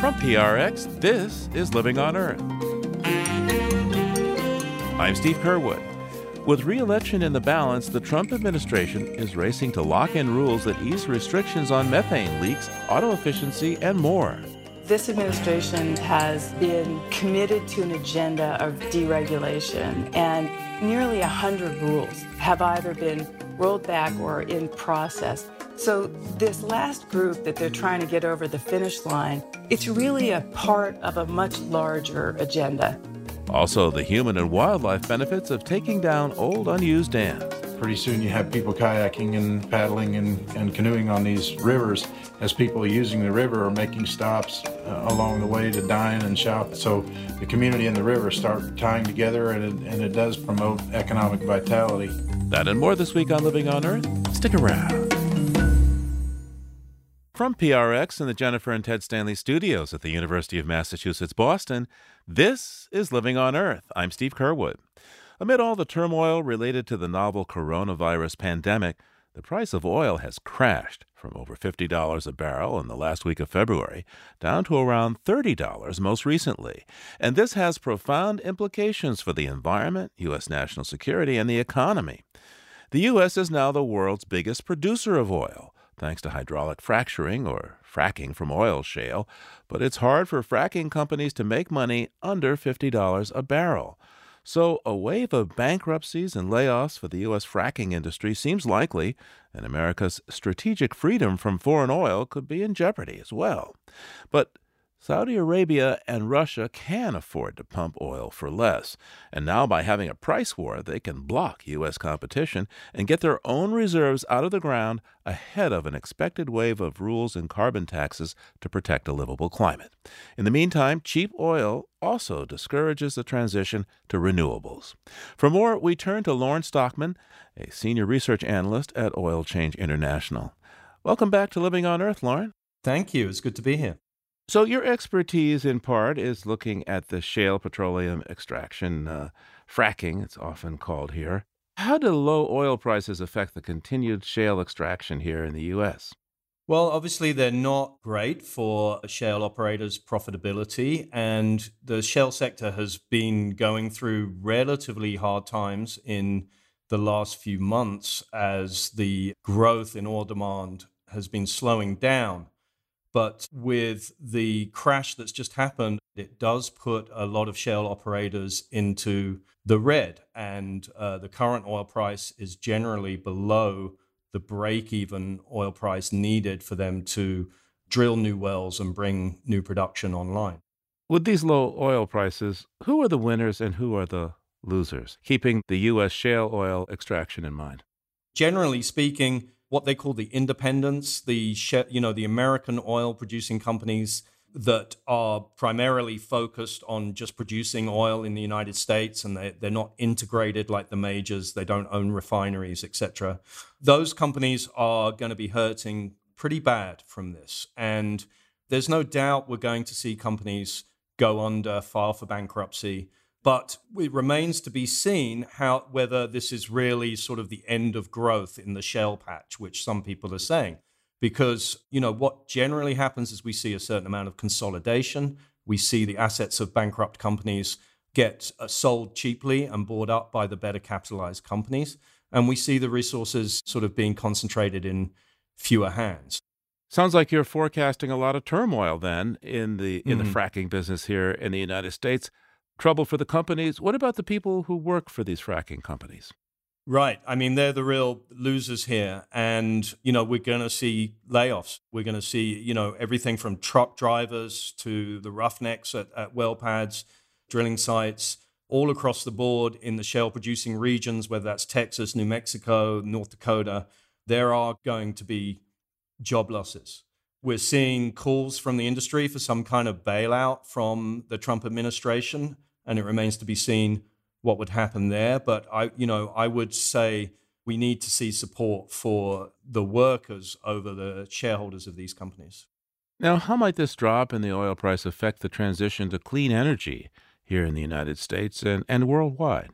From PRX, this is Living on Earth. I'm Steve Curwood. With re election in the balance, the Trump administration is racing to lock in rules that ease restrictions on methane leaks, auto efficiency, and more. This administration has been committed to an agenda of deregulation, and nearly 100 rules have either been rolled back or in process. So, this last group that they're trying to get over the finish line, it's really a part of a much larger agenda. Also, the human and wildlife benefits of taking down old unused dams. Pretty soon you have people kayaking and paddling and, and canoeing on these rivers as people using the river are making stops uh, along the way to dine and shop. So the community and the river start tying together and it, and it does promote economic vitality. That and more this week on Living on Earth. Stick around. From PRX and the Jennifer and Ted Stanley studios at the University of Massachusetts Boston, this is Living on Earth. I'm Steve Curwood. Amid all the turmoil related to the novel coronavirus pandemic, the price of oil has crashed from over $50 a barrel in the last week of February down to around $30 most recently. And this has profound implications for the environment, U.S. national security, and the economy. The U.S. is now the world's biggest producer of oil thanks to hydraulic fracturing or fracking from oil shale, but it's hard for fracking companies to make money under $50 a barrel. So, a wave of bankruptcies and layoffs for the U.S. fracking industry seems likely, and America's strategic freedom from foreign oil could be in jeopardy as well. But Saudi Arabia and Russia can afford to pump oil for less, and now by having a price war, they can block U.S. competition and get their own reserves out of the ground ahead of an expected wave of rules and carbon taxes to protect a livable climate. In the meantime, cheap oil also discourages the transition to renewables. For more, we turn to Lorne Stockman, a senior research analyst at Oil Change International. Welcome back to Living on Earth, Lorne. Thank you. It's good to be here. So, your expertise in part is looking at the shale petroleum extraction, uh, fracking, it's often called here. How do low oil prices affect the continued shale extraction here in the U.S.? Well, obviously, they're not great for shale operators' profitability. And the shale sector has been going through relatively hard times in the last few months as the growth in oil demand has been slowing down. But with the crash that's just happened, it does put a lot of shale operators into the red. And uh, the current oil price is generally below the break even oil price needed for them to drill new wells and bring new production online. With these low oil prices, who are the winners and who are the losers, keeping the U.S. shale oil extraction in mind? Generally speaking, what they call the independents, the you know the American oil producing companies that are primarily focused on just producing oil in the United States and they, they're not integrated like the majors, they don't own refineries, etc. Those companies are going to be hurting pretty bad from this. And there's no doubt we're going to see companies go under, file for bankruptcy. But it remains to be seen how whether this is really sort of the end of growth in the shale patch, which some people are saying. Because, you know, what generally happens is we see a certain amount of consolidation. We see the assets of bankrupt companies get uh, sold cheaply and bought up by the better capitalized companies. And we see the resources sort of being concentrated in fewer hands. Sounds like you're forecasting a lot of turmoil then in the in mm-hmm. the fracking business here in the United States trouble for the companies. What about the people who work for these fracking companies? Right. I mean, they're the real losers here. And, you know, we're going to see layoffs. We're going to see, you know, everything from truck drivers to the roughnecks at, at well pads, drilling sites, all across the board in the shale producing regions, whether that's Texas, New Mexico, North Dakota. There are going to be job losses. We're seeing calls from the industry for some kind of bailout from the Trump administration and it remains to be seen what would happen there. But I, you know, I would say we need to see support for the workers over the shareholders of these companies. Now, how might this drop in the oil price affect the transition to clean energy here in the United States and, and worldwide?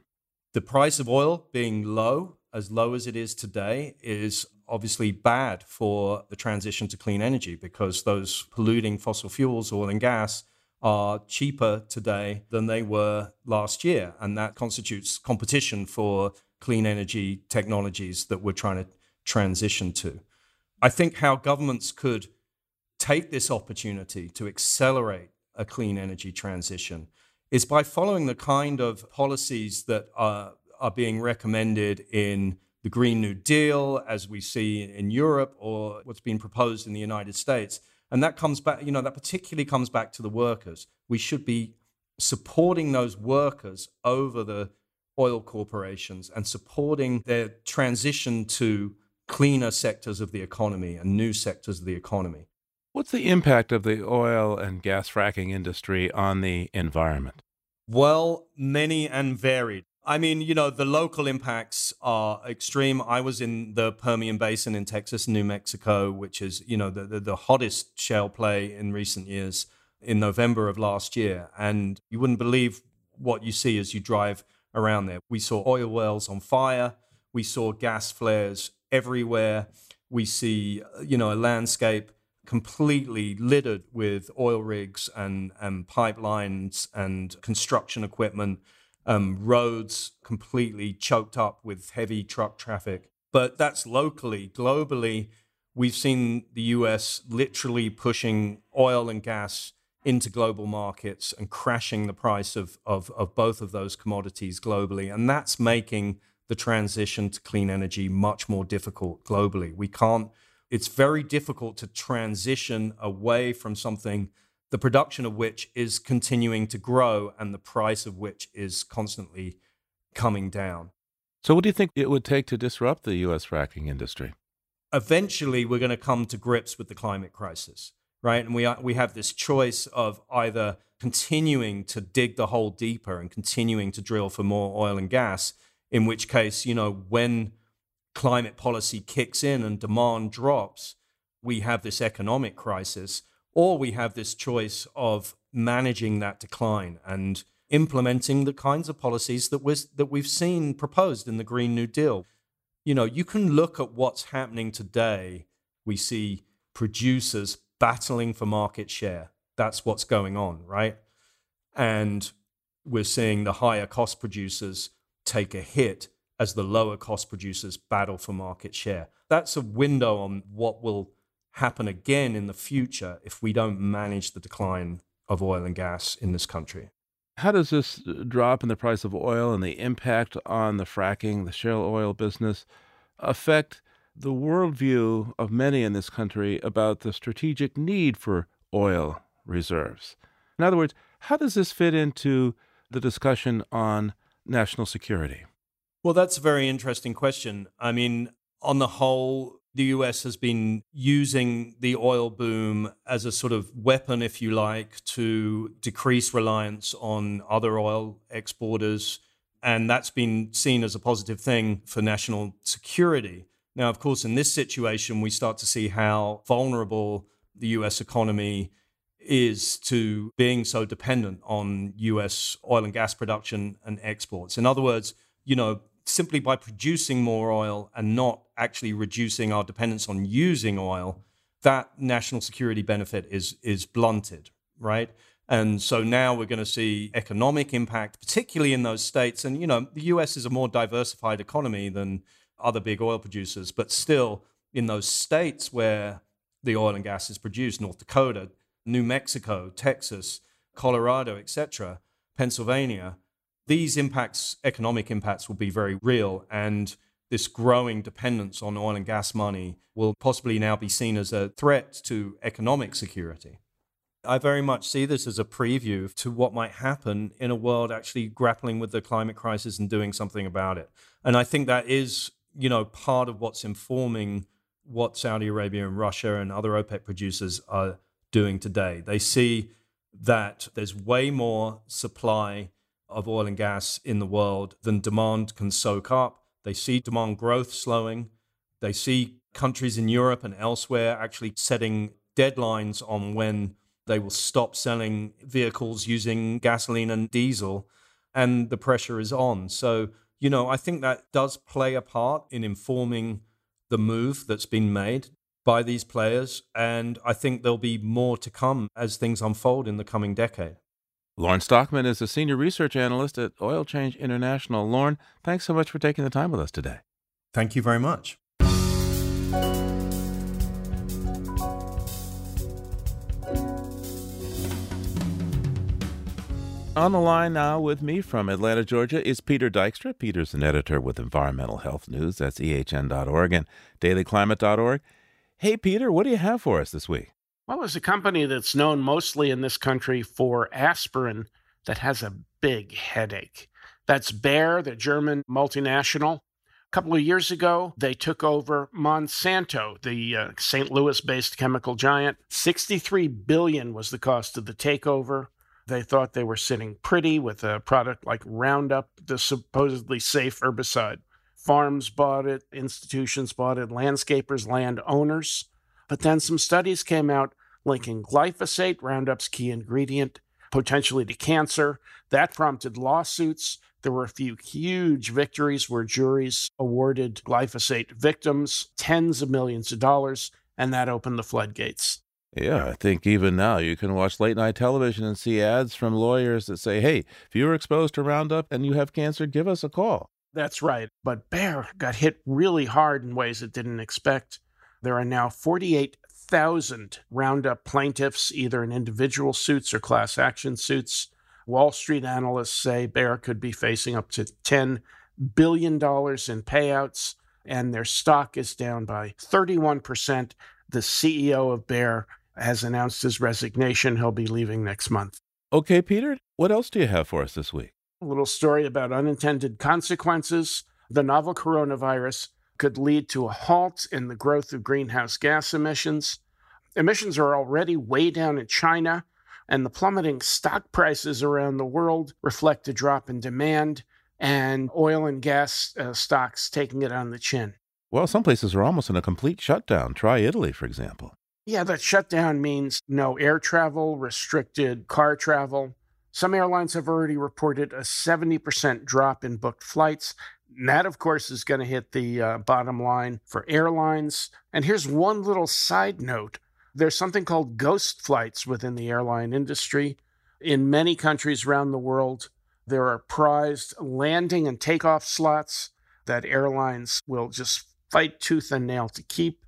The price of oil being low, as low as it is today, is obviously bad for the transition to clean energy because those polluting fossil fuels, oil and gas, are cheaper today than they were last year. And that constitutes competition for clean energy technologies that we're trying to transition to. I think how governments could take this opportunity to accelerate a clean energy transition is by following the kind of policies that are, are being recommended in the Green New Deal, as we see in Europe, or what's been proposed in the United States. And that comes back, you know, that particularly comes back to the workers. We should be supporting those workers over the oil corporations and supporting their transition to cleaner sectors of the economy and new sectors of the economy. What's the impact of the oil and gas fracking industry on the environment? Well, many and varied. I mean, you know, the local impacts are extreme. I was in the Permian Basin in Texas, New Mexico, which is, you know, the, the, the, hottest shale play in recent years in November of last year. And you wouldn't believe what you see as you drive around there. We saw oil wells on fire, we saw gas flares everywhere. We see, you know, a landscape completely littered with oil rigs and, and pipelines and construction equipment um, roads completely choked up with heavy truck traffic. But that's locally. Globally, we've seen the US literally pushing oil and gas into global markets and crashing the price of, of, of both of those commodities globally. And that's making the transition to clean energy much more difficult globally. We can't, it's very difficult to transition away from something the production of which is continuing to grow and the price of which is constantly coming down. So, what do you think it would take to disrupt the U.S. fracking industry? Eventually, we're going to come to grips with the climate crisis, right? And we, are, we have this choice of either continuing to dig the hole deeper and continuing to drill for more oil and gas, in which case, you know, when climate policy kicks in and demand drops, we have this economic crisis or we have this choice of managing that decline and implementing the kinds of policies that was that we've seen proposed in the Green New Deal. You know, you can look at what's happening today. We see producers battling for market share. That's what's going on, right? And we're seeing the higher cost producers take a hit as the lower cost producers battle for market share. That's a window on what will happen again in the future if we don't manage the decline of oil and gas in this country. How does this uh, drop in the price of oil and the impact on the fracking, the shale oil business, affect the worldview of many in this country about the strategic need for oil reserves? In other words, how does this fit into the discussion on national security? Well, that's a very interesting question. I mean, on the whole, the US has been using the oil boom as a sort of weapon, if you like, to decrease reliance on other oil exporters. And that's been seen as a positive thing for national security. Now, of course, in this situation, we start to see how vulnerable the US economy is to being so dependent on US oil and gas production and exports. In other words, you know, simply by producing more oil and not actually reducing our dependence on using oil, that national security benefit is is blunted, right? And so now we're going to see economic impact, particularly in those states. And you know, the U.S. is a more diversified economy than other big oil producers, but still, in those states where the oil and gas is produced, North Dakota, New Mexico, Texas, Colorado, etc., Pennsylvania, these impacts, economic impacts, will be very real. And this growing dependence on oil and gas money will possibly now be seen as a threat to economic security. I very much see this as a preview to what might happen in a world actually grappling with the climate crisis and doing something about it. And I think that is, you know, part of what's informing what Saudi Arabia and Russia and other OPEC producers are doing today. They see that there's way more supply of oil and gas in the world than demand can soak up. They see demand growth slowing. They see countries in Europe and elsewhere actually setting deadlines on when they will stop selling vehicles using gasoline and diesel, and the pressure is on. So, you know, I think that does play a part in informing the move that's been made by these players. And I think there'll be more to come as things unfold in the coming decade. Lorne Stockman is a senior research analyst at Oil Change International. Lorne, thanks so much for taking the time with us today. Thank you very much. On the line now with me from Atlanta, Georgia, is Peter Dykstra. Peter's an editor with Environmental Health News. That's ehn.org and dailyclimate.org. Hey, Peter, what do you have for us this week? Well, there's a company that's known mostly in this country for aspirin that has a big headache. That's Bayer, the German multinational. A couple of years ago, they took over Monsanto, the uh, St. Louis-based chemical giant. 63 billion was the cost of the takeover. They thought they were sitting pretty with a product like Roundup, the supposedly safe herbicide. Farms bought it, institutions bought it, landscapers, landowners. But then some studies came out linking glyphosate, Roundup's key ingredient, potentially to cancer. That prompted lawsuits. There were a few huge victories where juries awarded glyphosate victims tens of millions of dollars, and that opened the floodgates. Yeah, I think even now you can watch late night television and see ads from lawyers that say, hey, if you were exposed to Roundup and you have cancer, give us a call. That's right. But Bayer got hit really hard in ways it didn't expect. There are now 48,000 Roundup plaintiffs, either in individual suits or class action suits. Wall Street analysts say Bayer could be facing up to $10 billion in payouts, and their stock is down by 31%. The CEO of Bayer has announced his resignation. He'll be leaving next month. Okay, Peter, what else do you have for us this week? A little story about unintended consequences. The novel coronavirus could lead to a halt in the growth of greenhouse gas emissions. Emissions are already way down in China, and the plummeting stock prices around the world reflect a drop in demand and oil and gas uh, stocks taking it on the chin. Well, some places are almost in a complete shutdown. Try Italy, for example. Yeah, that shutdown means no air travel, restricted car travel. Some airlines have already reported a 70% drop in booked flights. And that, of course, is going to hit the uh, bottom line for airlines. And here's one little side note there's something called ghost flights within the airline industry. In many countries around the world, there are prized landing and takeoff slots that airlines will just fight tooth and nail to keep.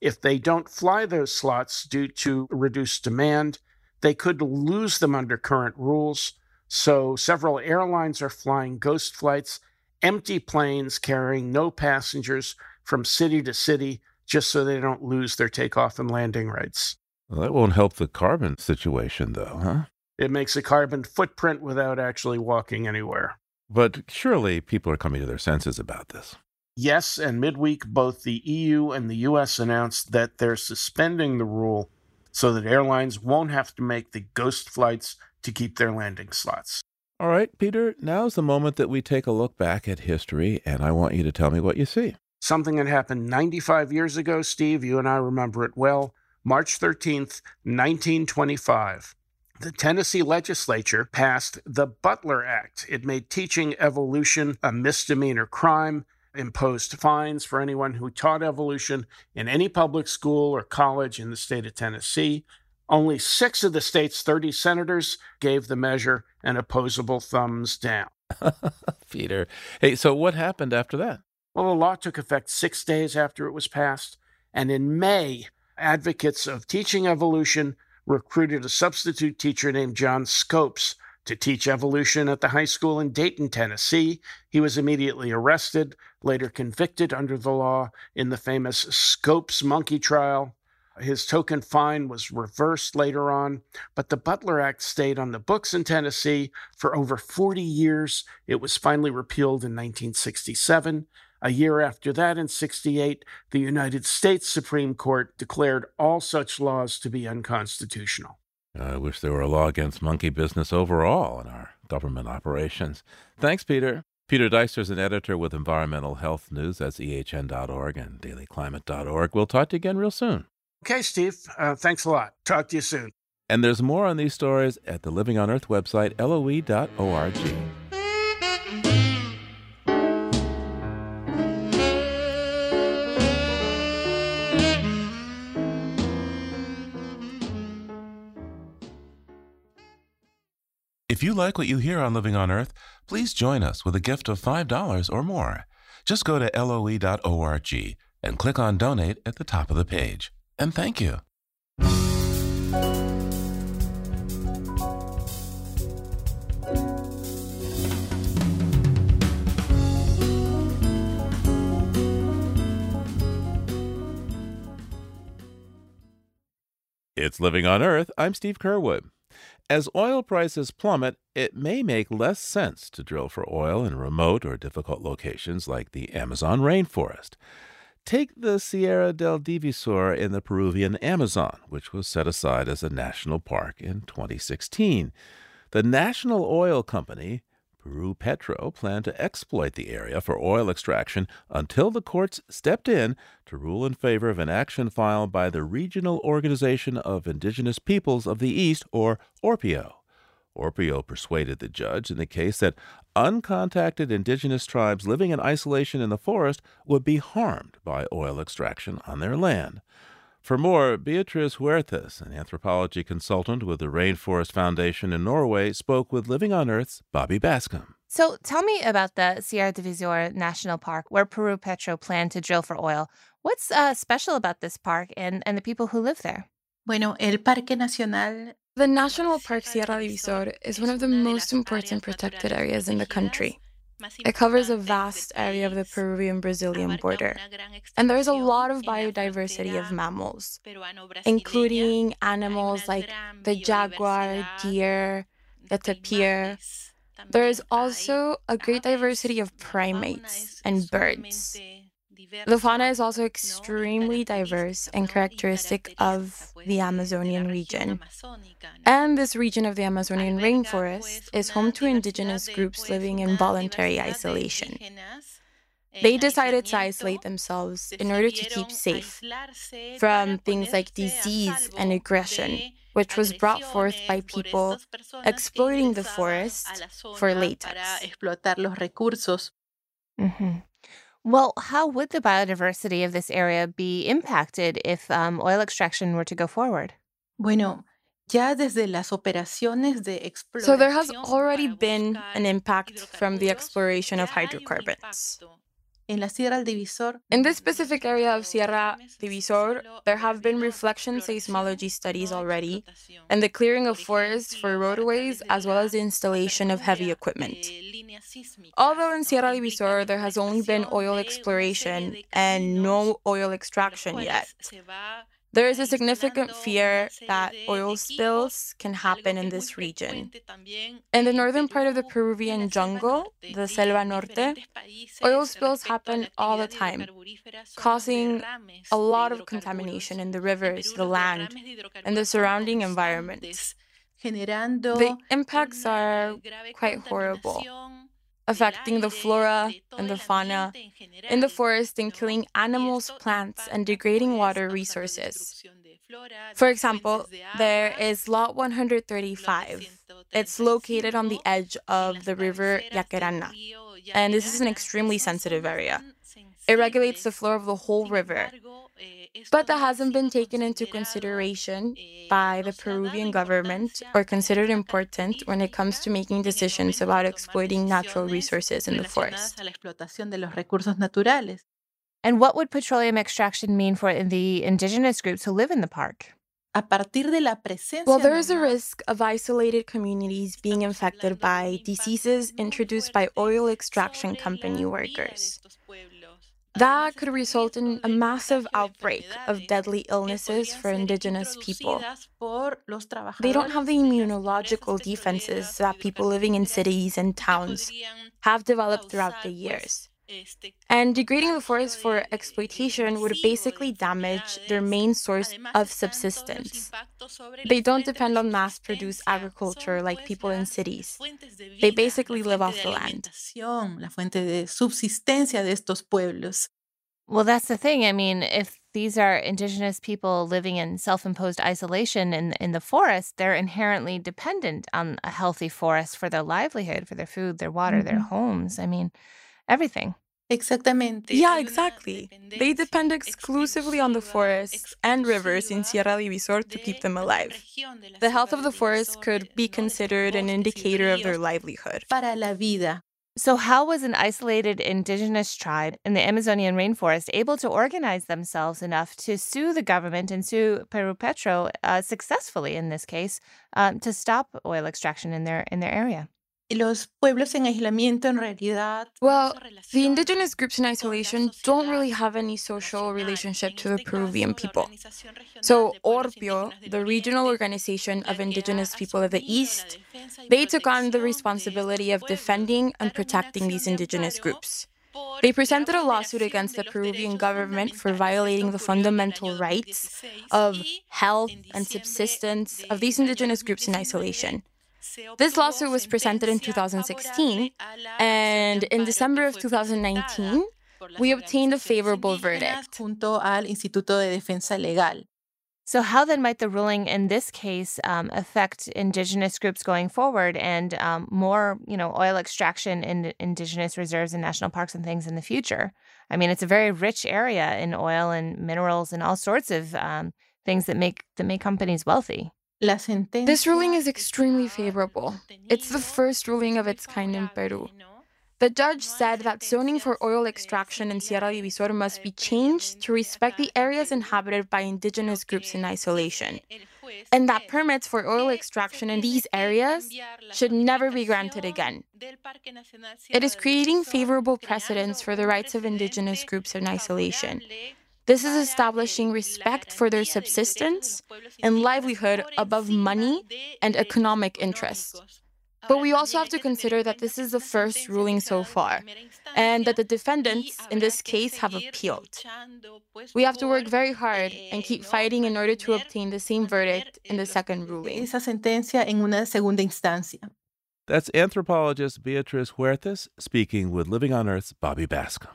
If they don't fly those slots due to reduced demand, they could lose them under current rules. So several airlines are flying ghost flights, empty planes carrying no passengers from city to city just so they don't lose their takeoff and landing rights. Well, that won't help the carbon situation, though, huh? It makes a carbon footprint without actually walking anywhere. But surely people are coming to their senses about this. Yes, and midweek, both the EU and the US announced that they're suspending the rule so that airlines won't have to make the ghost flights to keep their landing slots. All right, Peter, now's the moment that we take a look back at history, and I want you to tell me what you see. Something that happened 95 years ago, Steve, you and I remember it well. March 13th, 1925. The Tennessee legislature passed the Butler Act. It made teaching evolution a misdemeanor crime imposed fines for anyone who taught evolution in any public school or college in the state of Tennessee. Only six of the state's 30 senators gave the measure an opposable thumbs down. Peter. Hey, so what happened after that? Well, the law took effect six days after it was passed. And in May, advocates of teaching evolution recruited a substitute teacher named John Scopes to teach evolution at the high school in Dayton, Tennessee. He was immediately arrested, later convicted under the law in the famous Scopes monkey trial. His token fine was reversed later on, but the Butler Act stayed on the books in Tennessee for over 40 years. It was finally repealed in 1967. A year after that, in 68, the United States Supreme Court declared all such laws to be unconstitutional. I wish there were a law against monkey business overall in our government operations. Thanks, Peter. Peter Dykstra is an editor with Environmental Health News. That's ehn.org and dailyclimate.org. We'll talk to you again real soon. Okay, Steve, uh, thanks a lot. Talk to you soon. And there's more on these stories at the Living on Earth website, loe.org. If you like what you hear on Living on Earth, please join us with a gift of $5 or more. Just go to loe.org and click on Donate at the top of the page. And thank you. It's Living on Earth. I'm Steve Curwood. As oil prices plummet, it may make less sense to drill for oil in remote or difficult locations like the Amazon rainforest. Take the Sierra del Divisor in the Peruvian Amazon, which was set aside as a national park in 2016. The national oil company Peru Petro planned to exploit the area for oil extraction until the courts stepped in to rule in favor of an action filed by the Regional Organization of Indigenous Peoples of the East, or ORPIO. ORPIO persuaded the judge in the case that uncontacted indigenous tribes living in isolation in the forest would be harmed by oil extraction on their land. For more, Beatriz Huertas, an anthropology consultant with the Rainforest Foundation in Norway, spoke with Living on Earth's Bobby Bascomb. So tell me about the Sierra Divisor National Park, where Peru Petro planned to drill for oil. What's uh, special about this park and, and the people who live there? Bueno, el Parque Nacional the National Park Sierra Divisor is one of the most important protected areas in the country. It covers a vast area of the Peruvian Brazilian border, and there is a lot of biodiversity of mammals, including animals like the jaguar, deer, the tapir. There is also a great diversity of primates and birds. The fauna is also extremely diverse and characteristic of the Amazonian region. And this region of the Amazonian rainforest is home to indigenous groups living in voluntary isolation. They decided to isolate themselves in order to keep safe from things like disease and aggression, which was brought forth by people exploiting the forest for latex. Mm-hmm. Well, how would the biodiversity of this area be impacted if um, oil extraction were to go forward? Bueno, ya desde las operaciones de exploración. So there has already been an impact from the exploration of hydrocarbons. In this specific area of Sierra Divisor, there have been reflection seismology studies already, and the clearing of forests for roadways, as well as the installation of heavy equipment. Although in Sierra Divisor there has only been oil exploration and no oil extraction yet, there is a significant fear that oil spills can happen in this region. In the northern part of the Peruvian jungle, the Selva Norte, oil spills happen all the time, causing a lot of contamination in the rivers, the land, and the surrounding environment. The impacts are quite horrible affecting the flora and the fauna in the forest and killing animals, plants, and degrading water resources. For example, there is Lot 135. It's located on the edge of the river Yaquerana, and this is an extremely sensitive area. It regulates the flow of the whole river. But that hasn't been taken into consideration by the Peruvian government or considered important when it comes to making decisions about exploiting natural resources in the forest. And what would petroleum extraction mean for the indigenous groups who live in the park? Well, there is a risk of isolated communities being infected by diseases introduced by oil extraction company workers. That could result in a massive outbreak of deadly illnesses for indigenous people. They don't have the immunological defenses that people living in cities and towns have developed throughout the years. And degrading the forest for exploitation would basically damage their main source of subsistence. They don't depend on mass produced agriculture like people in cities. They basically live off the land. Well, that's the thing. I mean, if these are indigenous people living in self-imposed isolation in in the forest, they're inherently dependent on a healthy forest for their livelihood, for their food, their water, mm-hmm. their homes. I mean, everything. Exactamente. Yeah, exactly. They depend exclusively on the forests and rivers in Sierra Divisor to keep them alive. The health of the forest could be considered an indicator of their livelihood. Para la vida. So, how was an isolated indigenous tribe in the Amazonian rainforest able to organize themselves enough to sue the government and sue Peru Petro uh, successfully in this case um, to stop oil extraction in their in their area? Los pueblos en aislamiento en realidad. Well, the indigenous groups in isolation don't really have any social relationship to the Peruvian people. So, Orpio, the regional organization of indigenous people of the East, they took on the responsibility of defending and protecting these indigenous groups. They presented a lawsuit against the Peruvian government for violating the fundamental rights of health and subsistence of these indigenous groups in isolation. This lawsuit was presented in 2016, and in December of 2019, we obtained a favorable verdict. Junto al Instituto de Defensa Legal. So, how then might the ruling in this case um, affect indigenous groups going forward and um, more, you know, oil extraction in indigenous reserves and national parks and things in the future? I mean, it's a very rich area in oil and minerals and all sorts of um, things that make that make companies wealthy. This ruling is extremely favorable. It's the first ruling of its kind in Peru. The judge said that zoning for oil extraction in Sierra Divisor must be changed to respect the areas inhabited by indigenous groups in isolation, and that permits for oil extraction in these areas should never be granted again. It is creating favorable precedents for the rights of indigenous groups in isolation. This is establishing respect for their subsistence and livelihood above money and economic interests. But we also have to consider that this is the first ruling so far, and that the defendants in this case have appealed. We have to work very hard and keep fighting in order to obtain the same verdict in the second ruling. Esa sentencia en una segunda instancia. That's anthropologist Beatriz Huertas speaking with Living on Earth's Bobby Bascomb.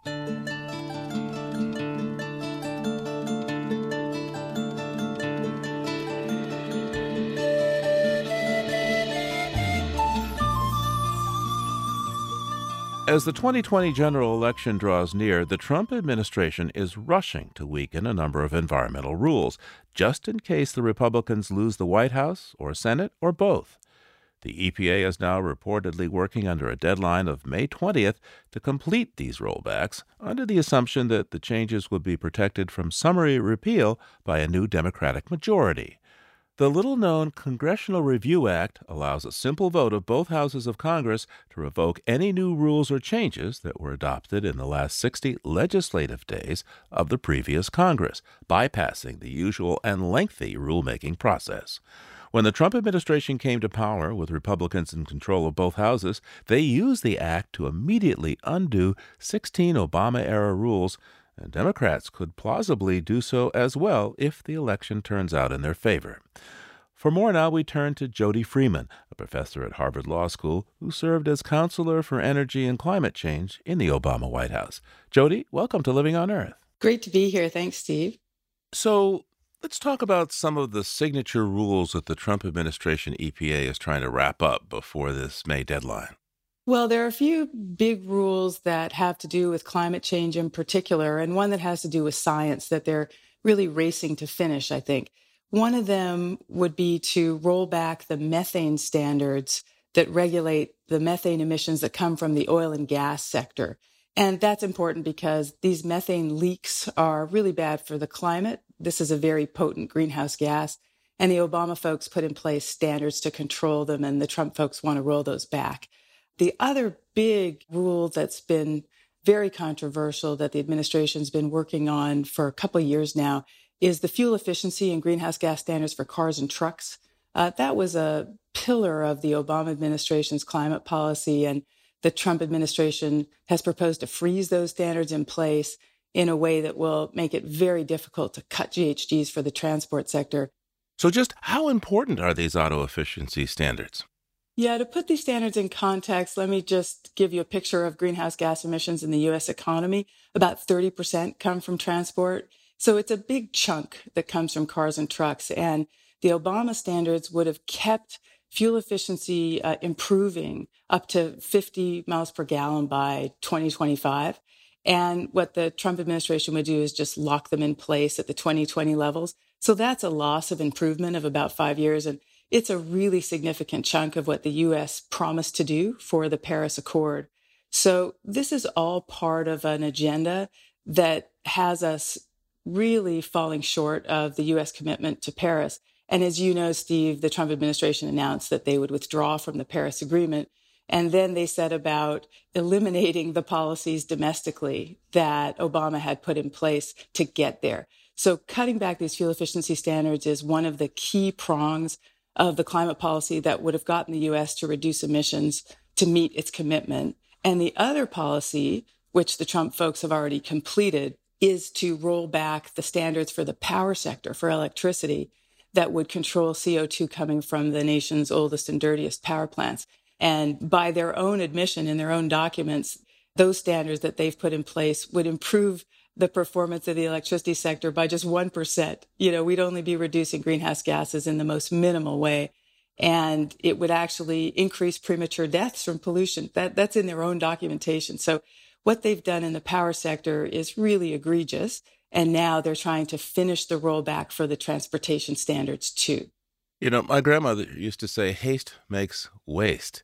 As the 2020 general election draws near, the Trump administration is rushing to weaken a number of environmental rules, just in case the Republicans lose the White House or Senate or both. The EPA is now reportedly working under a deadline of May 20th to complete these rollbacks, under the assumption that the changes would be protected from summary repeal by a new Democratic majority. The little known Congressional Review Act allows a simple vote of both houses of Congress to revoke any new rules or changes that were adopted in the last 60 legislative days of the previous Congress, bypassing the usual and lengthy rulemaking process. When the Trump administration came to power with Republicans in control of both houses, they used the act to immediately undo 16 Obama era rules and Democrats could plausibly do so as well if the election turns out in their favor. For more now, we turn to Jody Freeman, a professor at Harvard Law School who served as counselor for energy and climate change in the Obama White House. Jody, welcome to Living on Earth. Great to be here. Thanks, Steve. So, let's talk about some of the signature rules that the Trump administration EPA is trying to wrap up before this May deadline. Well, there are a few big rules that have to do with climate change in particular, and one that has to do with science that they're really racing to finish, I think. One of them would be to roll back the methane standards that regulate the methane emissions that come from the oil and gas sector. And that's important because these methane leaks are really bad for the climate. This is a very potent greenhouse gas. And the Obama folks put in place standards to control them, and the Trump folks want to roll those back. The other big rule that's been very controversial that the administration's been working on for a couple of years now is the fuel efficiency and greenhouse gas standards for cars and trucks. Uh, that was a pillar of the Obama administration's climate policy, and the Trump administration has proposed to freeze those standards in place in a way that will make it very difficult to cut GHGs for the transport sector. So, just how important are these auto efficiency standards? Yeah, to put these standards in context, let me just give you a picture of greenhouse gas emissions in the US economy. About 30% come from transport. So it's a big chunk that comes from cars and trucks. And the Obama standards would have kept fuel efficiency uh, improving up to 50 miles per gallon by 2025. And what the Trump administration would do is just lock them in place at the 2020 levels. So that's a loss of improvement of about five years. And it's a really significant chunk of what the U.S. promised to do for the Paris Accord. So this is all part of an agenda that has us really falling short of the U.S. commitment to Paris. And as you know, Steve, the Trump administration announced that they would withdraw from the Paris Agreement. And then they set about eliminating the policies domestically that Obama had put in place to get there. So cutting back these fuel efficiency standards is one of the key prongs of the climate policy that would have gotten the U.S. to reduce emissions to meet its commitment. And the other policy, which the Trump folks have already completed, is to roll back the standards for the power sector for electricity that would control CO2 coming from the nation's oldest and dirtiest power plants. And by their own admission in their own documents, those standards that they've put in place would improve the performance of the electricity sector by just 1%. You know, we'd only be reducing greenhouse gases in the most minimal way. And it would actually increase premature deaths from pollution. That, that's in their own documentation. So what they've done in the power sector is really egregious. And now they're trying to finish the rollback for the transportation standards too. You know, my grandmother used to say, haste makes waste.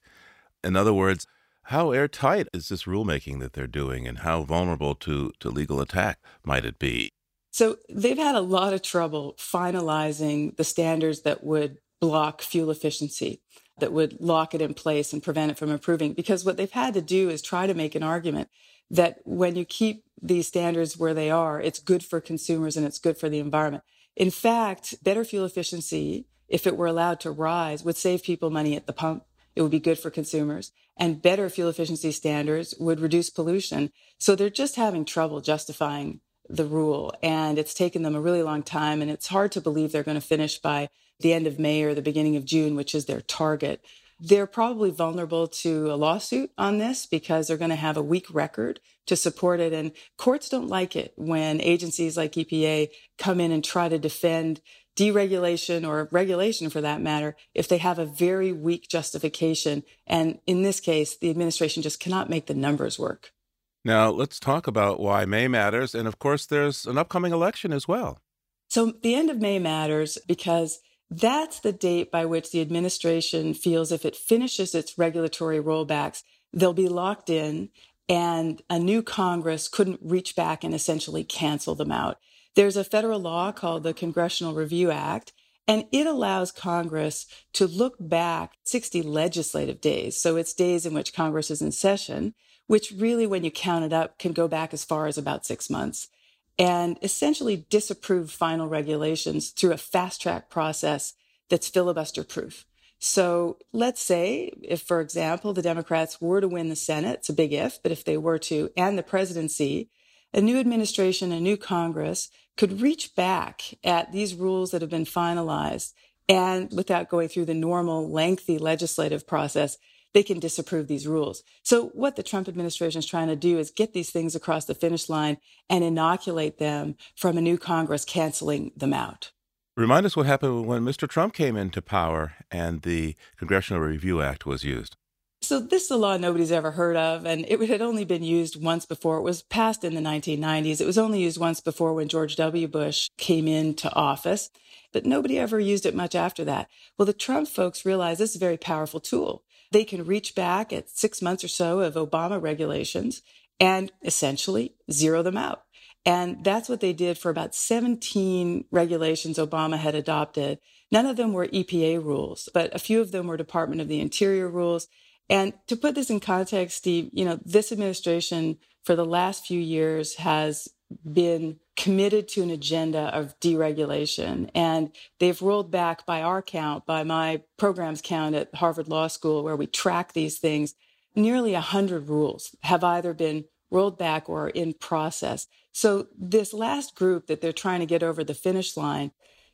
In other words, how airtight is this rulemaking that they're doing and how vulnerable to, to legal attack might it be? So they've had a lot of trouble finalizing the standards that would block fuel efficiency, that would lock it in place and prevent it from improving. Because what they've had to do is try to make an argument that when you keep these standards where they are, it's good for consumers and it's good for the environment. In fact, better fuel efficiency, if it were allowed to rise, would save people money at the pump. It would be good for consumers and better fuel efficiency standards would reduce pollution. So they're just having trouble justifying the rule. And it's taken them a really long time. And it's hard to believe they're going to finish by the end of May or the beginning of June, which is their target. They're probably vulnerable to a lawsuit on this because they're going to have a weak record to support it. And courts don't like it when agencies like EPA come in and try to defend deregulation or regulation for that matter if they have a very weak justification. And in this case, the administration just cannot make the numbers work. Now, let's talk about why May matters. And of course, there's an upcoming election as well. So, the end of May matters because that's the date by which the administration feels if it finishes its regulatory rollbacks, they'll be locked in and a new Congress couldn't reach back and essentially cancel them out. There's a federal law called the Congressional Review Act, and it allows Congress to look back 60 legislative days. So it's days in which Congress is in session, which really, when you count it up, can go back as far as about six months and essentially disapprove final regulations through a fast track process that's filibuster proof. So let's say if, for example, the Democrats were to win the Senate, it's a big if, but if they were to, and the presidency, a new administration, a new Congress could reach back at these rules that have been finalized and without going through the normal lengthy legislative process, they can disapprove these rules. So what the Trump administration is trying to do is get these things across the finish line and inoculate them from a new Congress canceling them out. Remind us what happened when Mr. Trump came into power and the Congressional Review Act was used. So this is a law nobody's ever heard of, and it had only been used once before. It was passed in the 1990s. It was only used once before when George W. Bush came into office, but nobody ever used it much after that. Well, the Trump folks realized this is a very powerful tool. They can reach back at six months or so of Obama regulations and essentially zero them out. And that's what they did for about 17 regulations Obama had adopted. None of them were EPA rules, but a few of them were Department of the Interior rules. And to put this in context, Steve, you know, this administration for the last few years has been committed to an agenda of deregulation. And they've rolled back by our count, by my program's count at Harvard Law School, where we track these things, nearly 100 rules have either been rolled back or in process. So this last group that they're trying to get over the finish line,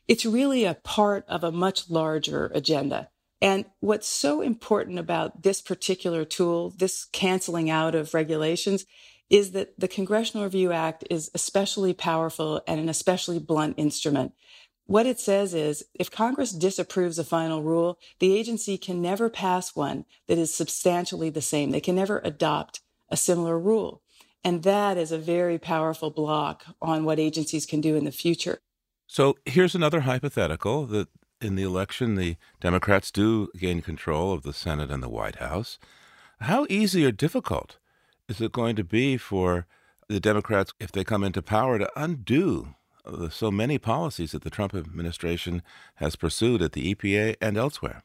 it's really a part of a much larger agenda. And what's so important about this particular tool, this canceling out of regulations, is that the Congressional Review Act is especially powerful and an especially blunt instrument. What it says is if Congress disapproves a final rule, the agency can never pass one that is substantially the same. They can never adopt a similar rule. And that is a very powerful block on what agencies can do in the future. So here's another hypothetical that in the election, the Democrats do gain control of the Senate and the White House. How easy or difficult is it going to be for the Democrats, if they come into power, to undo so many policies that the Trump administration has pursued at the EPA and elsewhere?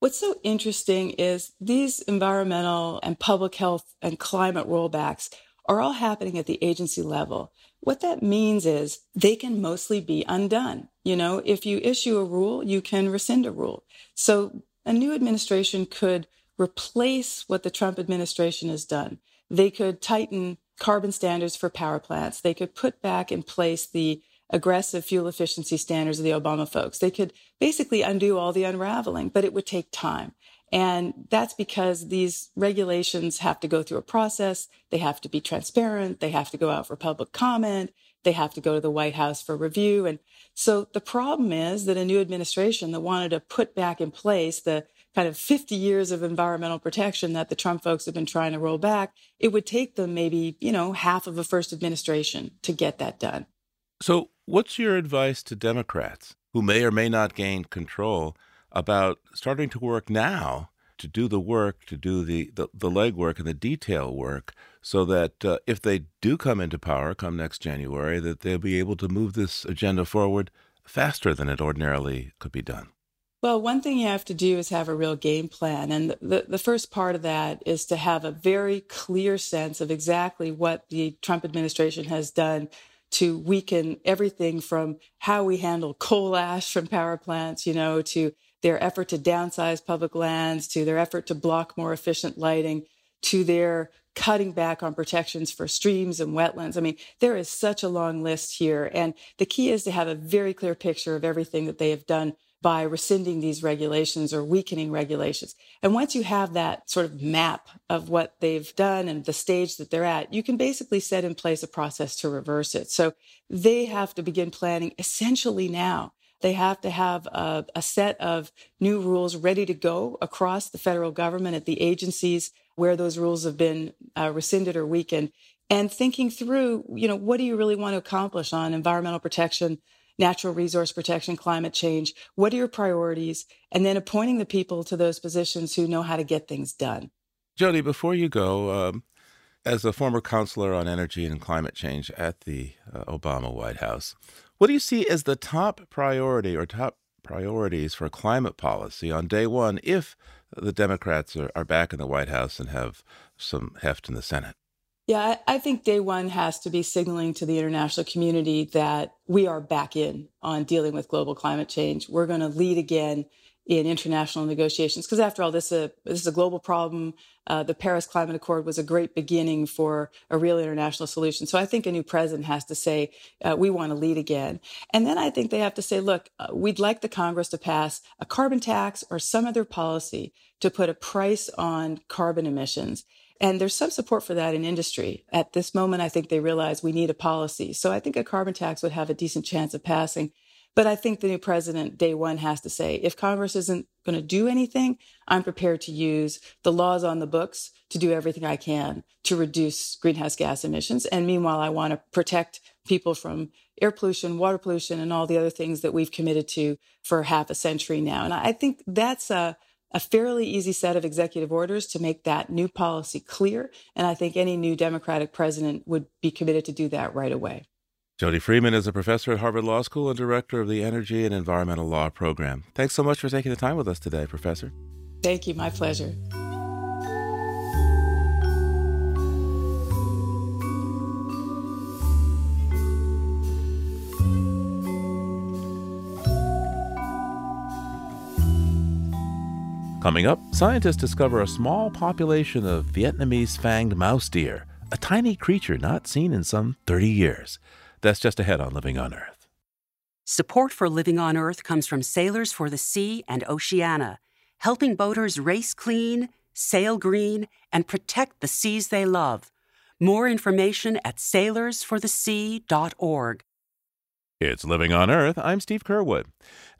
What's so interesting is these environmental and public health and climate rollbacks are all happening at the agency level. What that means is they can mostly be undone. You know, if you issue a rule, you can rescind a rule. So a new administration could replace what the Trump administration has done. They could tighten carbon standards for power plants. They could put back in place the aggressive fuel efficiency standards of the Obama folks. They could basically undo all the unraveling, but it would take time. And that's because these regulations have to go through a process. They have to be transparent. They have to go out for public comment. They have to go to the White House for review. And so the problem is that a new administration that wanted to put back in place the kind of 50 years of environmental protection that the Trump folks have been trying to roll back, it would take them maybe, you know, half of a first administration to get that done. So, what's your advice to Democrats who may or may not gain control about starting to work now to do the work, to do the, the, the legwork and the detail work, so that uh, if they do come into power come next January, that they'll be able to move this agenda forward faster than it ordinarily could be done? Well, one thing you have to do is have a real game plan. And the, the first part of that is to have a very clear sense of exactly what the Trump administration has done to weaken everything from how we handle coal ash from power plants, you know, to their effort to downsize public lands, to their effort to block more efficient lighting, to their cutting back on protections for streams and wetlands. I mean, there is such a long list here. And the key is to have a very clear picture of everything that they have done by rescinding these regulations or weakening regulations. And once you have that sort of map of what they've done and the stage that they're at, you can basically set in place a process to reverse it. So they have to begin planning essentially now. They have to have a, a, set of new rules ready to go across the federal government at the agencies where those rules have been uh, rescinded or weakened and thinking through, you know, what do you really want to accomplish on environmental protection, natural resource protection, climate change? What are your priorities? And then appointing the people to those positions who know how to get things done. Jody, before you go, um, as a former counselor on energy and climate change at the uh, Obama White House, what do you see as the top priority or top priorities for climate policy on day one if the Democrats are, are back in the White House and have some heft in the Senate? Yeah, I think day one has to be signaling to the international community that we are back in on dealing with global climate change. We're going to lead again in international negotiations. Because after all, this is a this is a global problem. Uh, the Paris Climate Accord was a great beginning for a real international solution. So I think a new president has to say uh, we want to lead again, and then I think they have to say, look, uh, we'd like the Congress to pass a carbon tax or some other policy to put a price on carbon emissions. And there's some support for that in industry. At this moment, I think they realize we need a policy. So I think a carbon tax would have a decent chance of passing. But I think the new president, day one, has to say if Congress isn't going to do anything, I'm prepared to use the laws on the books to do everything I can to reduce greenhouse gas emissions. And meanwhile, I want to protect people from air pollution, water pollution, and all the other things that we've committed to for half a century now. And I think that's a, a fairly easy set of executive orders to make that new policy clear. And I think any new Democratic president would be committed to do that right away. Jody Freeman is a professor at Harvard Law School and director of the Energy and Environmental Law Program. Thanks so much for taking the time with us today, Professor. Thank you. My pleasure. Coming up, scientists discover a small population of Vietnamese fanged mouse deer, a tiny creature not seen in some 30 years. That's just ahead on Living on Earth. Support for Living on Earth comes from Sailors for the Sea and Oceana, helping boaters race clean, sail green, and protect the seas they love. More information at sailorsforthesea.org. It's Living on Earth. I'm Steve Curwood.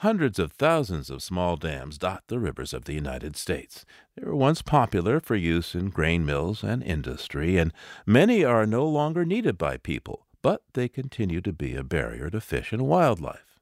Hundreds of thousands of small dams dot the rivers of the United States. They were once popular for use in grain mills and industry, and many are no longer needed by people, but they continue to be a barrier to fish and wildlife.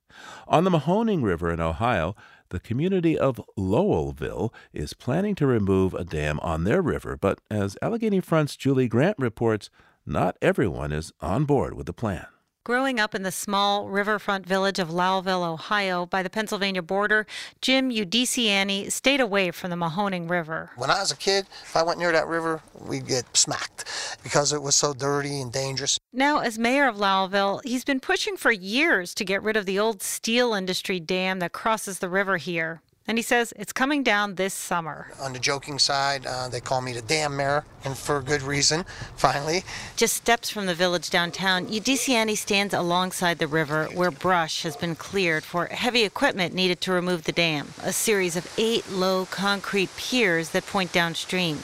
On the Mahoning River in Ohio, the community of Lowellville is planning to remove a dam on their river, but as Allegheny Front's Julie Grant reports, not everyone is on board with the plan. Growing up in the small riverfront village of Lowellville, Ohio, by the Pennsylvania border, Jim Iudiciani stayed away from the Mahoning River. When I was a kid, if I went near that river, we'd get smacked because it was so dirty and dangerous. Now, as mayor of Lowellville, he's been pushing for years to get rid of the old steel industry dam that crosses the river here. And he says it's coming down this summer. On the joking side, uh, they call me the dam mayor, and for a good reason, finally. Just steps from the village downtown, Iudiciani stands alongside the river where brush has been cleared for heavy equipment needed to remove the dam, a series of eight low concrete piers that point downstream.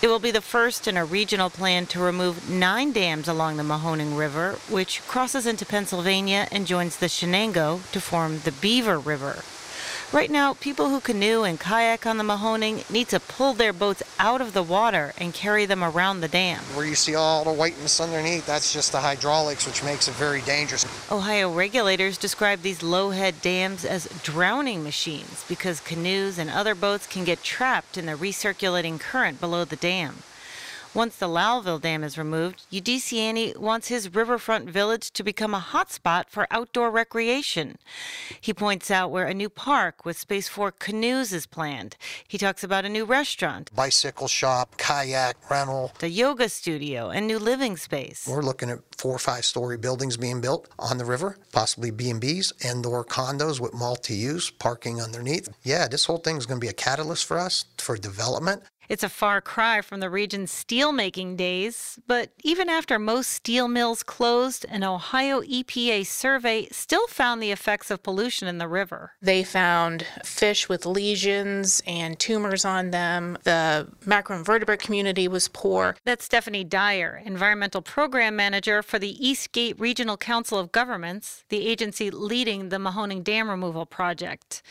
It will be the first in a regional plan to remove nine dams along the Mahoning River, which crosses into Pennsylvania and joins the Shenango to form the Beaver River. Right now, people who canoe and kayak on the Mahoning need to pull their boats out of the water and carry them around the dam. Where you see all the whiteness underneath, that's just the hydraulics, which makes it very dangerous. Ohio regulators describe these low head dams as drowning machines because canoes and other boats can get trapped in the recirculating current below the dam. Once the Lowellville Dam is removed, Iudiciani wants his riverfront village to become a hotspot for outdoor recreation. He points out where a new park with space for canoes is planned. He talks about a new restaurant, bicycle shop, kayak rental, a yoga studio, and new living space. We're looking at four or five story buildings being built on the river, possibly B&Bs and or condos with multi-use parking underneath. Yeah, this whole thing is going to be a catalyst for us for development. It's a far cry from the region's steelmaking days, but even after most steel mills closed, an Ohio EPA survey still found the effects of pollution in the river. They found fish with lesions and tumors on them. The macroinvertebrate community was poor. That's Stephanie Dyer, environmental program manager for the Eastgate Regional Council of Governments, the agency leading the Mahoning Dam removal project.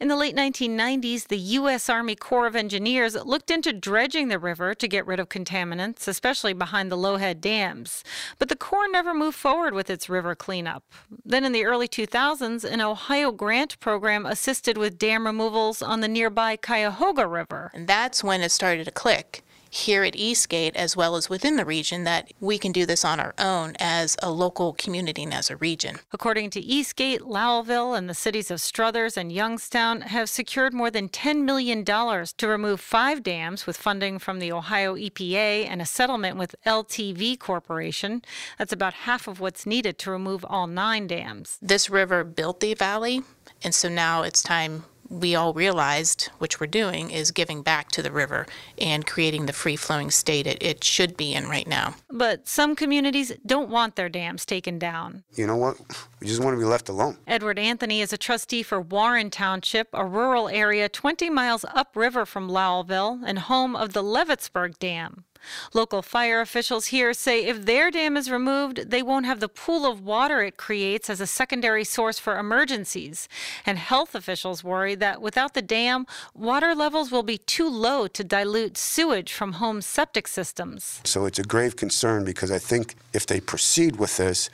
In the late 1990s, the U.S. Army Corps of Engineers looked into dredging the river to get rid of contaminants, especially behind the Lowhead dams. But the Corps never moved forward with its river cleanup. Then in the early 2000s, an Ohio grant program assisted with dam removals on the nearby Cuyahoga River. And that's when it started to click here at Eastgate as well as within the region that we can do this on our own as a local community and as a region. According to Eastgate, Lowellville and the cities of Struthers and Youngstown have secured more than $10 million to remove five dams with funding from the Ohio EPA and a settlement with LTV Corporation. That's about half of what's needed to remove all nine dams. This river built the valley, and so now it's time we all realized, which we're doing, is giving back to the river and creating the free flowing state it, it should be in right now. But some communities don't want their dams taken down. You know what? We just want to be left alone. Edward Anthony is a trustee for Warren Township, a rural area 20 miles upriver from Lowellville and home of the Leavittsburg Dam. Local fire officials here say if their dam is removed, they won't have the pool of water it creates as a secondary source for emergencies. And health officials worry that without the dam, water levels will be too low to dilute sewage from home septic systems. So it's a grave concern because I think if they proceed with this,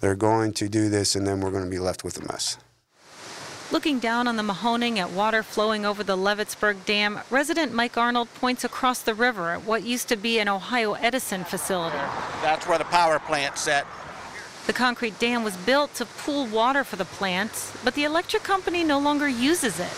they're going to do this and then we're going to be left with a mess. Looking down on the Mahoning at water flowing over the Leavittsburg Dam, resident Mike Arnold points across the river at what used to be an Ohio Edison facility. That's where the power plant set. The concrete dam was built to pool water for the plant, but the electric company no longer uses it.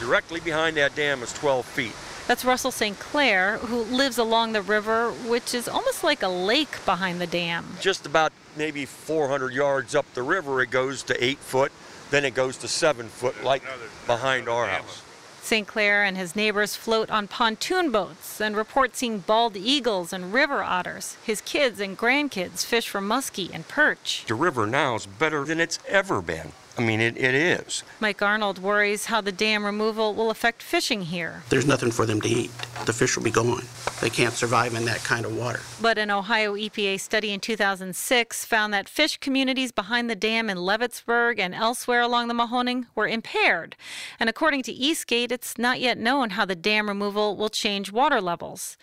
Directly behind that dam is 12 feet. That's Russell St. Clair, who lives along the river, which is almost like a lake behind the dam. Just about maybe 400 yards up the river, it goes to eight foot then it goes to seven foot, like behind our house. St. Clair and his neighbors float on pontoon boats and report seeing bald eagles and river otters. His kids and grandkids fish for muskie and perch. The river now is better than it's ever been. I mean, it, it is. Mike Arnold worries how the dam removal will affect fishing here. There's nothing for them to eat. the fish will be gone. They can't survive in that kind of water. But an Ohio EPA study in 2006 found that fish communities behind the dam in Leavittsburg and elsewhere along the Mahoning were impaired. And according to Eastgate, it's not yet known how the dam removal will change water levels.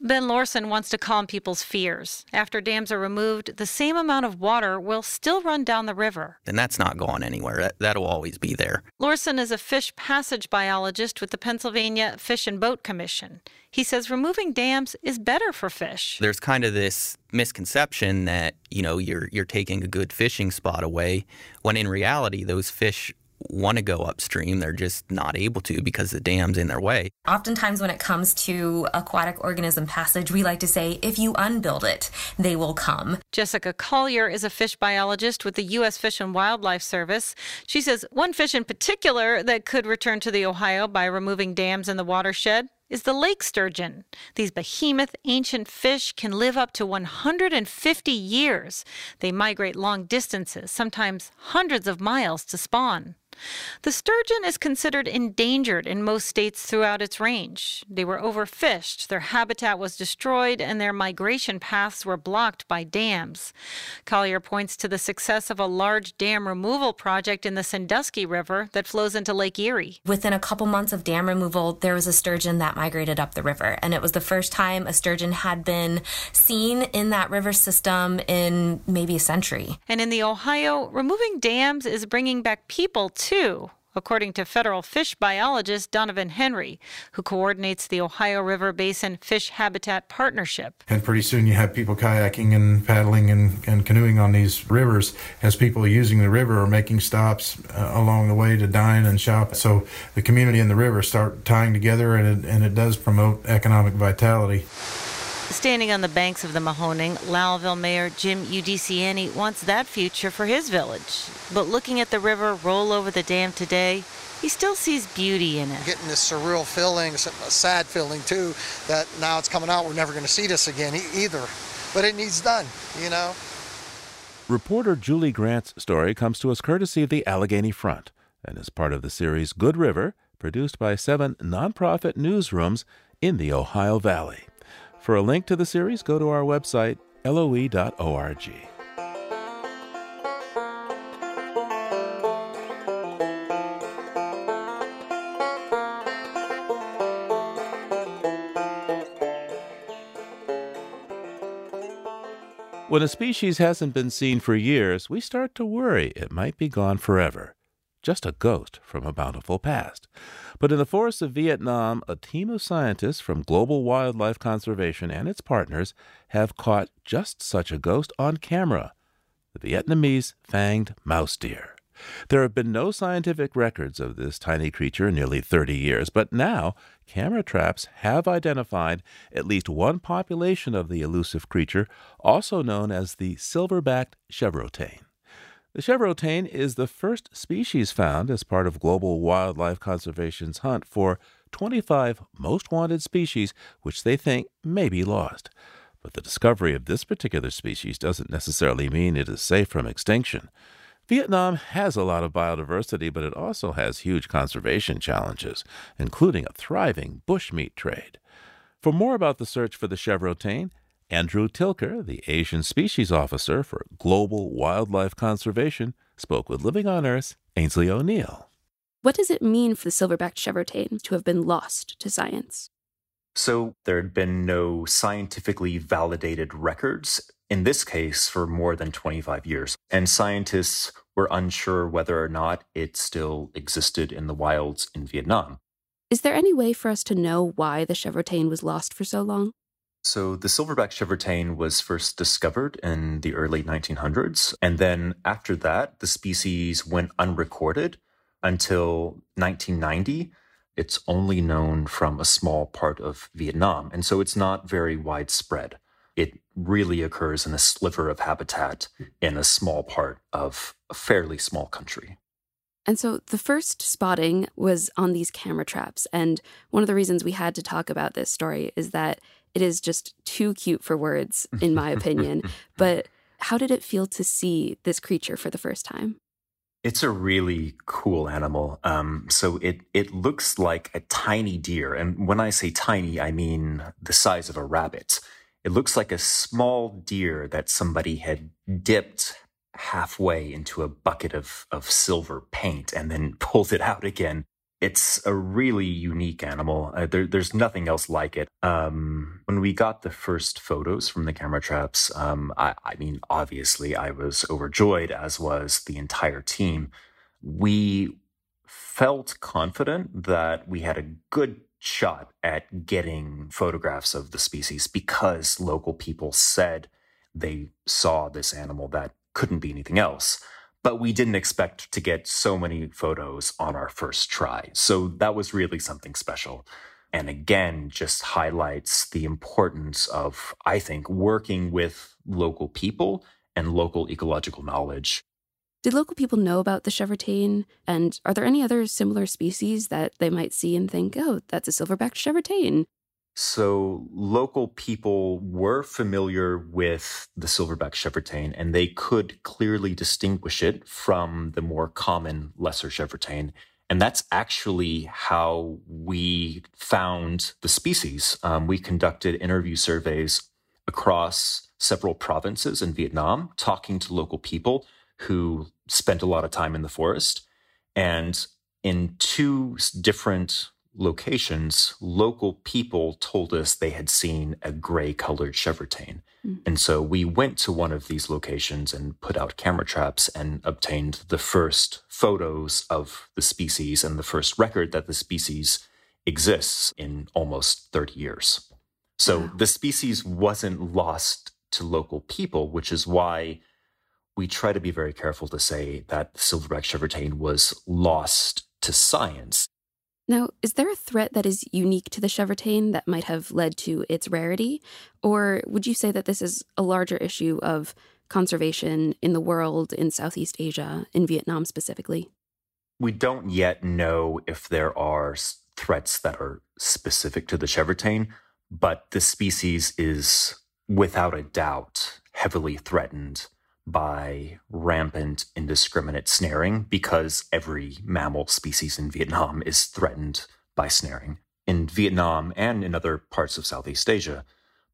Ben Lorson wants to calm people's fears. After dams are removed, the same amount of water will still run down the river. And that's not going anywhere. That, that'll always be there. Lorson is a fish passage biologist with the Pennsylvania Fish and Boat Commission. He says removing dams is better for fish. There's kind of this misconception that, you know, you're you're taking a good fishing spot away when in reality those fish want to go upstream. They're just not able to because the dam's in their way. Oftentimes, when it comes to aquatic organism passage, we like to say, if you unbuild it, they will come. Jessica Collier is a fish biologist with the U.S. Fish and Wildlife Service. She says one fish in particular that could return to the Ohio by removing dams in the watershed is the lake sturgeon. These behemoth ancient fish can live up to 150 years. They migrate long distances, sometimes hundreds of miles to spawn. The sturgeon is considered endangered in most states throughout its range. They were overfished, their habitat was destroyed, and their migration paths were blocked by dams. Collier points to the success of a large dam removal project in the Sandusky River that flows into Lake Erie. Within a couple months of dam removal, there was a sturgeon that migrated up the river, and it was the first time a sturgeon had been seen in that river system in maybe a century. And in the Ohio, removing dams is bringing back people according to federal fish biologist Donovan Henry, who coordinates the Ohio River Basin Fish Habitat Partnership. And pretty soon you have people kayaking and paddling and, and canoeing on these rivers as people using the river are making stops uh, along the way to dine and shop. So the community and the river start tying together and it, and it does promote economic vitality. Standing on the banks of the Mahoning, Lowellville Mayor Jim Iudiciani wants that future for his village. But looking at the river roll over the dam today, he still sees beauty in it. Getting this surreal feeling, a sad feeling too, that now it's coming out, we're never going to see this again either. But it needs done, you know? Reporter Julie Grant's story comes to us courtesy of the Allegheny Front and is part of the series Good River, produced by seven nonprofit newsrooms in the Ohio Valley. For a link to the series, go to our website, loe.org. When a species hasn't been seen for years, we start to worry it might be gone forever. Just a ghost from a bountiful past. But in the forests of Vietnam, a team of scientists from Global Wildlife Conservation and its partners have caught just such a ghost on camera the Vietnamese fanged mouse deer. There have been no scientific records of this tiny creature in nearly 30 years, but now camera traps have identified at least one population of the elusive creature, also known as the silver-backed chevrotain. The chevrotain is the first species found as part of Global Wildlife Conservation's hunt for 25 most wanted species which they think may be lost. But the discovery of this particular species doesn't necessarily mean it is safe from extinction. Vietnam has a lot of biodiversity, but it also has huge conservation challenges, including a thriving bushmeat trade. For more about the search for the chevrotain, Andrew Tilker, the Asian Species Officer for Global Wildlife Conservation, spoke with Living on Earth's Ainsley O'Neill. What does it mean for the silverback chevrotain to have been lost to science? So, there had been no scientifically validated records, in this case, for more than 25 years. And scientists were unsure whether or not it still existed in the wilds in Vietnam. Is there any way for us to know why the chevrotain was lost for so long? So, the silverback chevrotain was first discovered in the early 1900s. And then after that, the species went unrecorded until 1990 it's only known from a small part of Vietnam. And so it's not very widespread. It really occurs in a sliver of habitat in a small part of a fairly small country. And so the first spotting was on these camera traps. And one of the reasons we had to talk about this story is that it is just too cute for words, in my opinion. but how did it feel to see this creature for the first time? It's a really cool animal. Um, so it it looks like a tiny deer, and when I say tiny, I mean the size of a rabbit. It looks like a small deer that somebody had dipped halfway into a bucket of of silver paint and then pulled it out again it's a really unique animal. Uh, there, there's nothing else like it. Um, when we got the first photos from the camera traps, um, I, I, mean, obviously, I was overjoyed, as was the entire team. We felt confident that we had a good shot at getting photographs of the species because local people said they saw this animal that couldn't be anything else but we didn't expect to get so many photos on our first try. So that was really something special. And again, just highlights the importance of, I think, working with local people and local ecological knowledge. Did local people know about the chevrotain? And are there any other similar species that they might see and think, oh, that's a silverback chevrotain? So local people were familiar with the silverback chevrotain and they could clearly distinguish it from the more common lesser chevrotain. And that's actually how we found the species. Um, we conducted interview surveys across several provinces in Vietnam, talking to local people who spent a lot of time in the forest. And in two different locations, local people told us they had seen a gray colored chevrotain. Mm. And so we went to one of these locations and put out camera traps and obtained the first photos of the species and the first record that the species exists in almost 30 years. So wow. the species wasn't lost to local people, which is why we try to be very careful to say that the silverback chevrotain was lost to science now, is there a threat that is unique to the chevrotain that might have led to its rarity? Or would you say that this is a larger issue of conservation in the world, in Southeast Asia, in Vietnam specifically? We don't yet know if there are threats that are specific to the chevrotain, but the species is without a doubt heavily threatened by rampant indiscriminate snaring because every mammal species in Vietnam is threatened by snaring. In Vietnam and in other parts of Southeast Asia,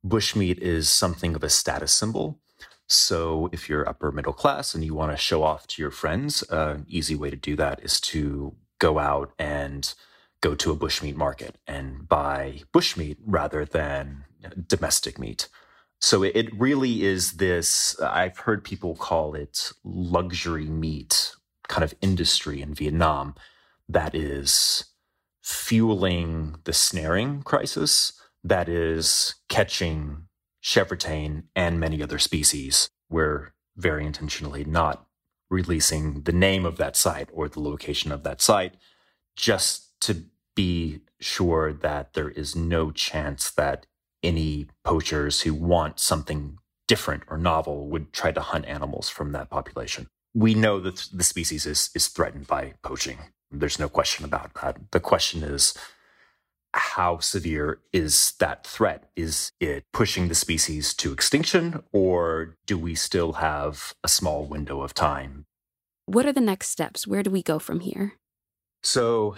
bushmeat is something of a status symbol. So if you're upper middle class and you want to show off to your friends, uh, an easy way to do that is to go out and go to a bushmeat market and buy bushmeat rather than domestic meat. So it really is this, I've heard people call it luxury meat kind of industry in Vietnam that is fueling the snaring crisis, that is catching chevrotain and many other species. We're very intentionally not releasing the name of that site or the location of that site just to be sure that there is no chance that any poachers who want something different or novel would try to hunt animals from that population. We know that the species is, is threatened by poaching. There's no question about that. The question is, how severe is that threat? Is it pushing the species to extinction, or do we still have a small window of time? What are the next steps? Where do we go from here? So,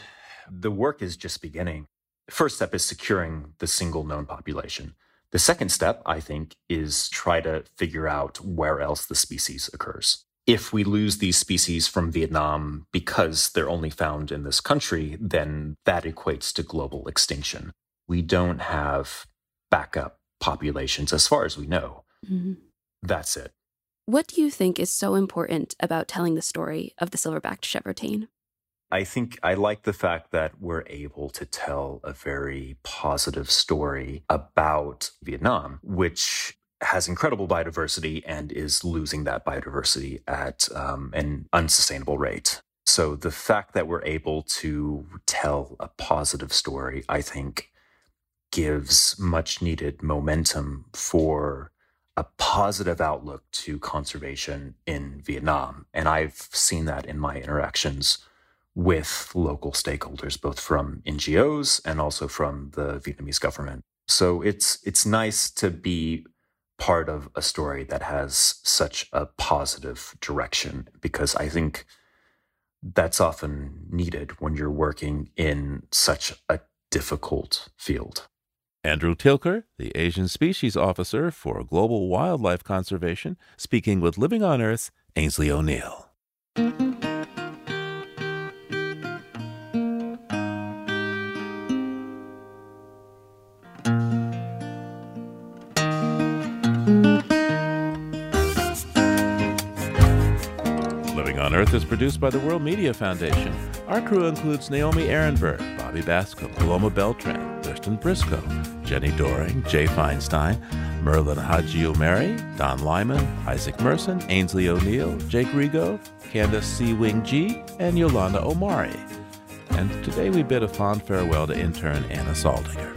the work is just beginning first step is securing the single known population. The second step, I think, is try to figure out where else the species occurs. If we lose these species from Vietnam because they're only found in this country, then that equates to global extinction. We don't have backup populations as far as we know. Mm-hmm. That's it. What do you think is so important about telling the story of the silverbacked chevrotain? I think I like the fact that we're able to tell a very positive story about Vietnam, which has incredible biodiversity and is losing that biodiversity at um, an unsustainable rate. So the fact that we're able to tell a positive story, I think, gives much needed momentum for a positive outlook to conservation in Vietnam. And I've seen that in my interactions with local stakeholders, both from NGOs and also from the Vietnamese government. So it's it's nice to be part of a story that has such a positive direction because I think that's often needed when you're working in such a difficult field. Andrew Tilker, the Asian Species Officer for Global Wildlife Conservation, speaking with Living on Earth, Ainsley O'Neill. Is produced by the World Media Foundation. Our crew includes Naomi Arenberg, Bobby Bascomb, Paloma Beltran, Thurston Briscoe, Jenny Doering, Jay Feinstein, Merlin Haji Don Lyman, Isaac Merson, Ainsley O'Neill, Jake Rigo, Candace C. Wing G, and Yolanda Omari. And today we bid a fond farewell to intern Anna Saldinger.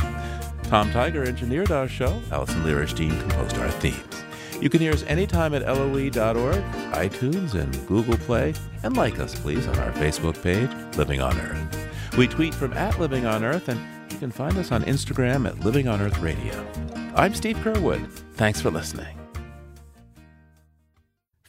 Tom Tiger engineered our show. Allison Lierstein composed our themes. You can hear us anytime at loe.org, iTunes, and Google Play, and like us, please, on our Facebook page, Living on Earth. We tweet from at Living on Earth, and you can find us on Instagram at Living on Earth Radio. I'm Steve Curwood. Thanks for listening.